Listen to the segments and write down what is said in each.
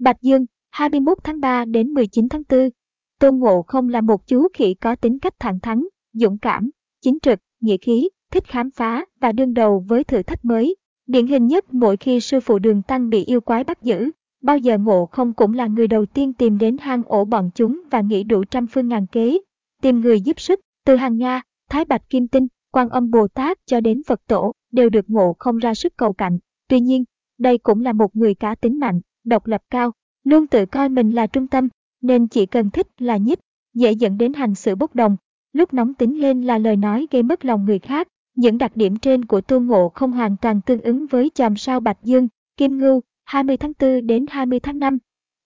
Bạch Dương, 21 tháng 3 đến 19 tháng 4. Tôn Ngộ không là một chú khỉ có tính cách thẳng thắn, dũng cảm, chính trực, nghĩa khí, thích khám phá và đương đầu với thử thách mới. Điển hình nhất mỗi khi sư phụ đường tăng bị yêu quái bắt giữ, bao giờ ngộ không cũng là người đầu tiên tìm đến hang ổ bọn chúng và nghĩ đủ trăm phương ngàn kế, tìm người giúp sức, từ hàng Nga, Thái Bạch Kim Tinh, Quan Âm Bồ Tát cho đến Phật Tổ, đều được ngộ không ra sức cầu cạnh. Tuy nhiên, đây cũng là một người cá tính mạnh, độc lập cao, luôn tự coi mình là trung tâm, nên chỉ cần thích là nhích, dễ dẫn đến hành sự bốc đồng. Lúc nóng tính lên là lời nói gây mất lòng người khác. Những đặc điểm trên của Tôn Ngộ không hoàn toàn tương ứng với chòm sao Bạch Dương, Kim Ngưu, 20 tháng 4 đến 20 tháng 5.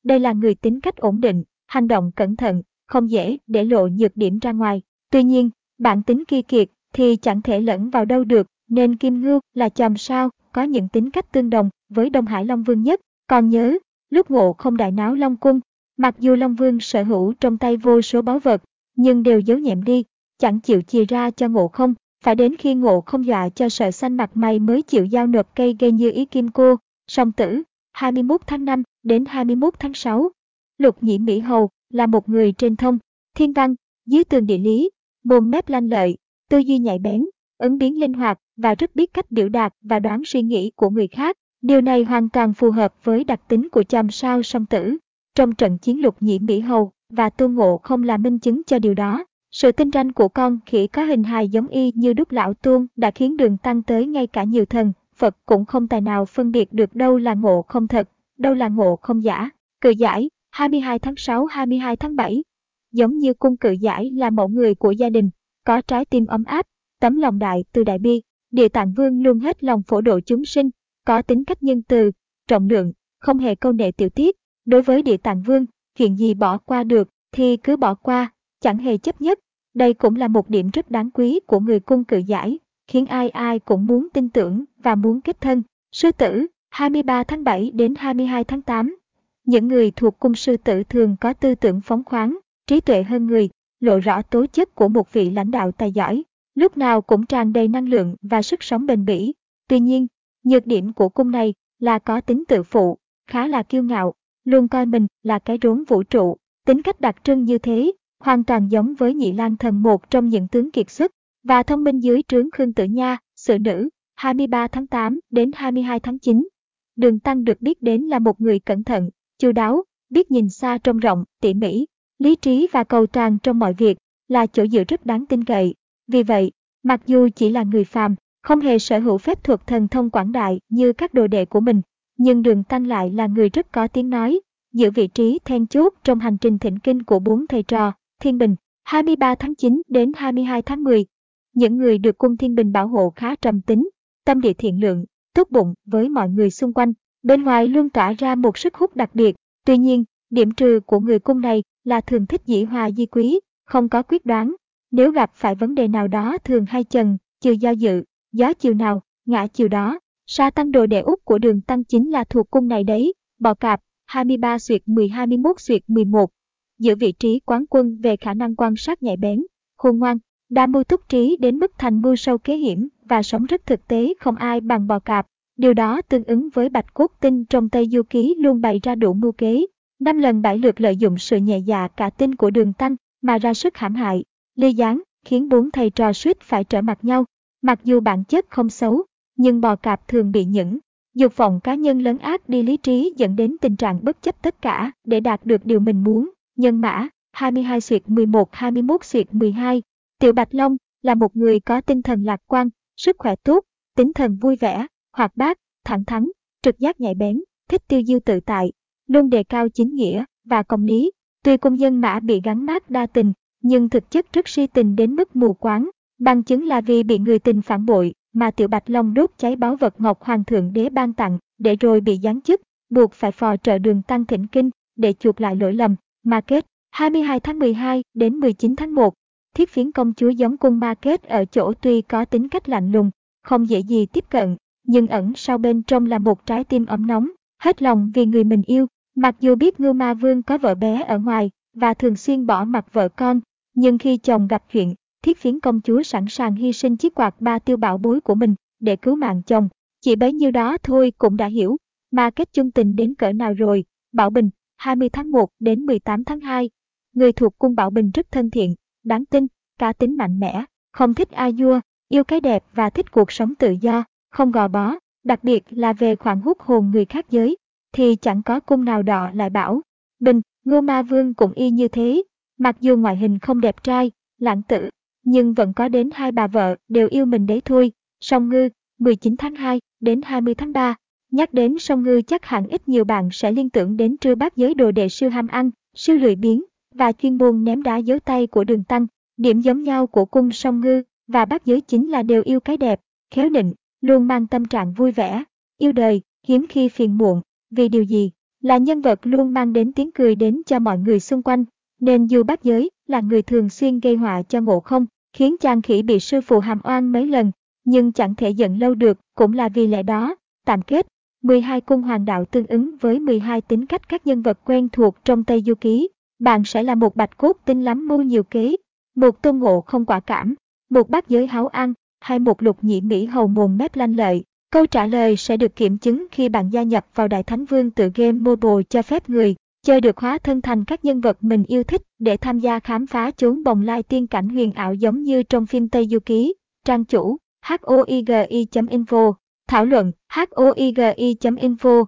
Đây là người tính cách ổn định, hành động cẩn thận, không dễ để lộ nhược điểm ra ngoài. Tuy nhiên, bản tính kỳ kiệt thì chẳng thể lẫn vào đâu được, nên Kim Ngưu là chòm sao, có những tính cách tương đồng với Đông Hải Long Vương nhất. Còn nhớ, lúc ngộ không đại náo Long Cung, mặc dù Long Vương sở hữu trong tay vô số báu vật, nhưng đều giấu nhẹm đi, chẳng chịu chia ra cho ngộ không, phải đến khi ngộ không dọa cho sợ xanh mặt mày mới chịu giao nộp cây gây như ý kim cô, song tử, 21 tháng 5 đến 21 tháng 6. Lục Nhĩ Mỹ Hầu là một người trên thông, thiên văn, dưới tường địa lý, mồm mép lanh lợi, tư duy nhạy bén, ứng biến linh hoạt và rất biết cách biểu đạt và đoán suy nghĩ của người khác. Điều này hoàn toàn phù hợp với đặc tính của chòm sao song tử. Trong trận chiến lục nhĩ Mỹ Hầu và Tô Ngộ không là minh chứng cho điều đó. Sự tinh ranh của con khỉ có hình hài giống y như đúc lão tuôn đã khiến đường tăng tới ngay cả nhiều thần, Phật cũng không tài nào phân biệt được đâu là ngộ không thật, đâu là ngộ không giả. Cự giải, 22 tháng 6 22 tháng 7 Giống như cung cự giải là mẫu người của gia đình, có trái tim ấm áp, tấm lòng đại từ đại bi. Địa tạng vương luôn hết lòng phổ độ chúng sinh, có tính cách nhân từ, trọng lượng, không hề câu nệ tiểu tiết. Đối với địa tạng vương, chuyện gì bỏ qua được thì cứ bỏ qua, chẳng hề chấp nhất. Đây cũng là một điểm rất đáng quý của người cung cự giải, khiến ai ai cũng muốn tin tưởng và muốn kết thân. Sư tử, 23 tháng 7 đến 22 tháng 8. Những người thuộc cung sư tử thường có tư tưởng phóng khoáng, trí tuệ hơn người, lộ rõ tố chất của một vị lãnh đạo tài giỏi, lúc nào cũng tràn đầy năng lượng và sức sống bền bỉ. Tuy nhiên, nhược điểm của cung này là có tính tự phụ, khá là kiêu ngạo, luôn coi mình là cái rốn vũ trụ. Tính cách đặc trưng như thế, hoàn toàn giống với nhị Lan thần một trong những tướng kiệt xuất và thông minh dưới trướng Khương Tử Nha, sự nữ, 23 tháng 8 đến 22 tháng 9. Đường Tăng được biết đến là một người cẩn thận, chu đáo, biết nhìn xa trông rộng, tỉ mỉ, lý trí và cầu toàn trong mọi việc, là chỗ dựa rất đáng tin cậy. Vì vậy, mặc dù chỉ là người phàm, không hề sở hữu phép thuật thần thông quảng đại như các đồ đệ của mình, nhưng Đường Tăng lại là người rất có tiếng nói, giữ vị trí then chốt trong hành trình thịnh kinh của bốn thầy trò, Thiên Bình, 23 tháng 9 đến 22 tháng 10. Những người được cung Thiên Bình bảo hộ khá trầm tính, tâm địa thiện lượng, tốt bụng với mọi người xung quanh, bên ngoài luôn tỏa ra một sức hút đặc biệt. Tuy nhiên, điểm trừ của người cung này là thường thích dĩ hòa di quý, không có quyết đoán. Nếu gặp phải vấn đề nào đó thường hay chần, chưa do dự, gió chiều nào, ngã chiều đó. Sa tăng đồ đệ út của đường tăng chính là thuộc cung này đấy, bò cạp, 23 suyệt 10 21 suyệt 11. Giữ vị trí quán quân về khả năng quan sát nhạy bén, khôn ngoan, đa mưu túc trí đến mức thành mưu sâu kế hiểm và sống rất thực tế không ai bằng bò cạp. Điều đó tương ứng với bạch cốt tinh trong Tây Du Ký luôn bày ra đủ mưu kế. Năm lần bảy lượt lợi dụng sự nhẹ dạ cả tin của đường tăng mà ra sức hãm hại, ly gián, khiến bốn thầy trò suýt phải trở mặt nhau. Mặc dù bản chất không xấu, nhưng bò cạp thường bị những dục vọng cá nhân lấn át đi lý trí dẫn đến tình trạng bất chấp tất cả để đạt được điều mình muốn. Nhân mã 22 suyệt 11 21 suyệt 12 Tiểu Bạch Long là một người có tinh thần lạc quan, sức khỏe tốt, tính thần vui vẻ, hoạt bát, thẳng thắn, trực giác nhạy bén, thích tiêu diêu tự tại, luôn đề cao chính nghĩa và công lý. Tuy công dân mã bị gắn mát đa tình, nhưng thực chất rất si tình đến mức mù quáng. Bằng chứng là vì bị người tình phản bội mà Tiểu Bạch Long đốt cháy báu vật ngọc hoàng thượng đế ban tặng, để rồi bị giáng chức, buộc phải phò trợ đường tăng thỉnh kinh để chuộc lại lỗi lầm. Ma Kết 22 tháng 12 đến 19 tháng 1. Thiết phiến công chúa giống cung kết ở chỗ tuy có tính cách lạnh lùng, không dễ gì tiếp cận, nhưng ẩn sau bên trong là một trái tim ấm nóng, hết lòng vì người mình yêu. Mặc dù biết Ngưu Ma Vương có vợ bé ở ngoài và thường xuyên bỏ mặt vợ con, nhưng khi chồng gặp chuyện, thiết phiến công chúa sẵn sàng hy sinh chiếc quạt ba tiêu bảo bối của mình để cứu mạng chồng. Chỉ bấy nhiêu đó thôi cũng đã hiểu, mà kết chung tình đến cỡ nào rồi, Bảo Bình, 20 tháng 1 đến 18 tháng 2. Người thuộc cung Bảo Bình rất thân thiện, đáng tin, cá tính mạnh mẽ, không thích ai dua, yêu cái đẹp và thích cuộc sống tự do, không gò bó, đặc biệt là về khoảng hút hồn người khác giới, thì chẳng có cung nào đọ lại bảo. Bình, Ngô Ma Vương cũng y như thế, mặc dù ngoại hình không đẹp trai, lãng tử, nhưng vẫn có đến hai bà vợ đều yêu mình đấy thôi. Song Ngư, 19 tháng 2 đến 20 tháng 3. Nhắc đến Song Ngư chắc hẳn ít nhiều bạn sẽ liên tưởng đến trưa bát giới đồ đệ siêu ham ăn, siêu lười biếng và chuyên buôn ném đá dấu tay của đường tăng. Điểm giống nhau của cung Song Ngư và bát giới chính là đều yêu cái đẹp, khéo định, luôn mang tâm trạng vui vẻ, yêu đời, hiếm khi phiền muộn, vì điều gì? Là nhân vật luôn mang đến tiếng cười đến cho mọi người xung quanh, nên dù bác giới là người thường xuyên gây họa cho ngộ không, khiến chàng khỉ bị sư phụ hàm oan mấy lần, nhưng chẳng thể giận lâu được, cũng là vì lẽ đó. Tạm kết, 12 cung hoàng đạo tương ứng với 12 tính cách các nhân vật quen thuộc trong Tây Du Ký. Bạn sẽ là một bạch cốt tinh lắm mưu nhiều kế, một tôn ngộ không quả cảm, một bác giới háo ăn, hay một lục nhị mỹ hầu mồm mép lanh lợi. Câu trả lời sẽ được kiểm chứng khi bạn gia nhập vào Đại Thánh Vương tự game mobile cho phép người chơi được hóa thân thành các nhân vật mình yêu thích, để tham gia khám phá chốn bồng lai tiên cảnh huyền ảo giống như trong phim Tây Du Ký. Trang chủ hoigi.info Thảo luận hoigi.info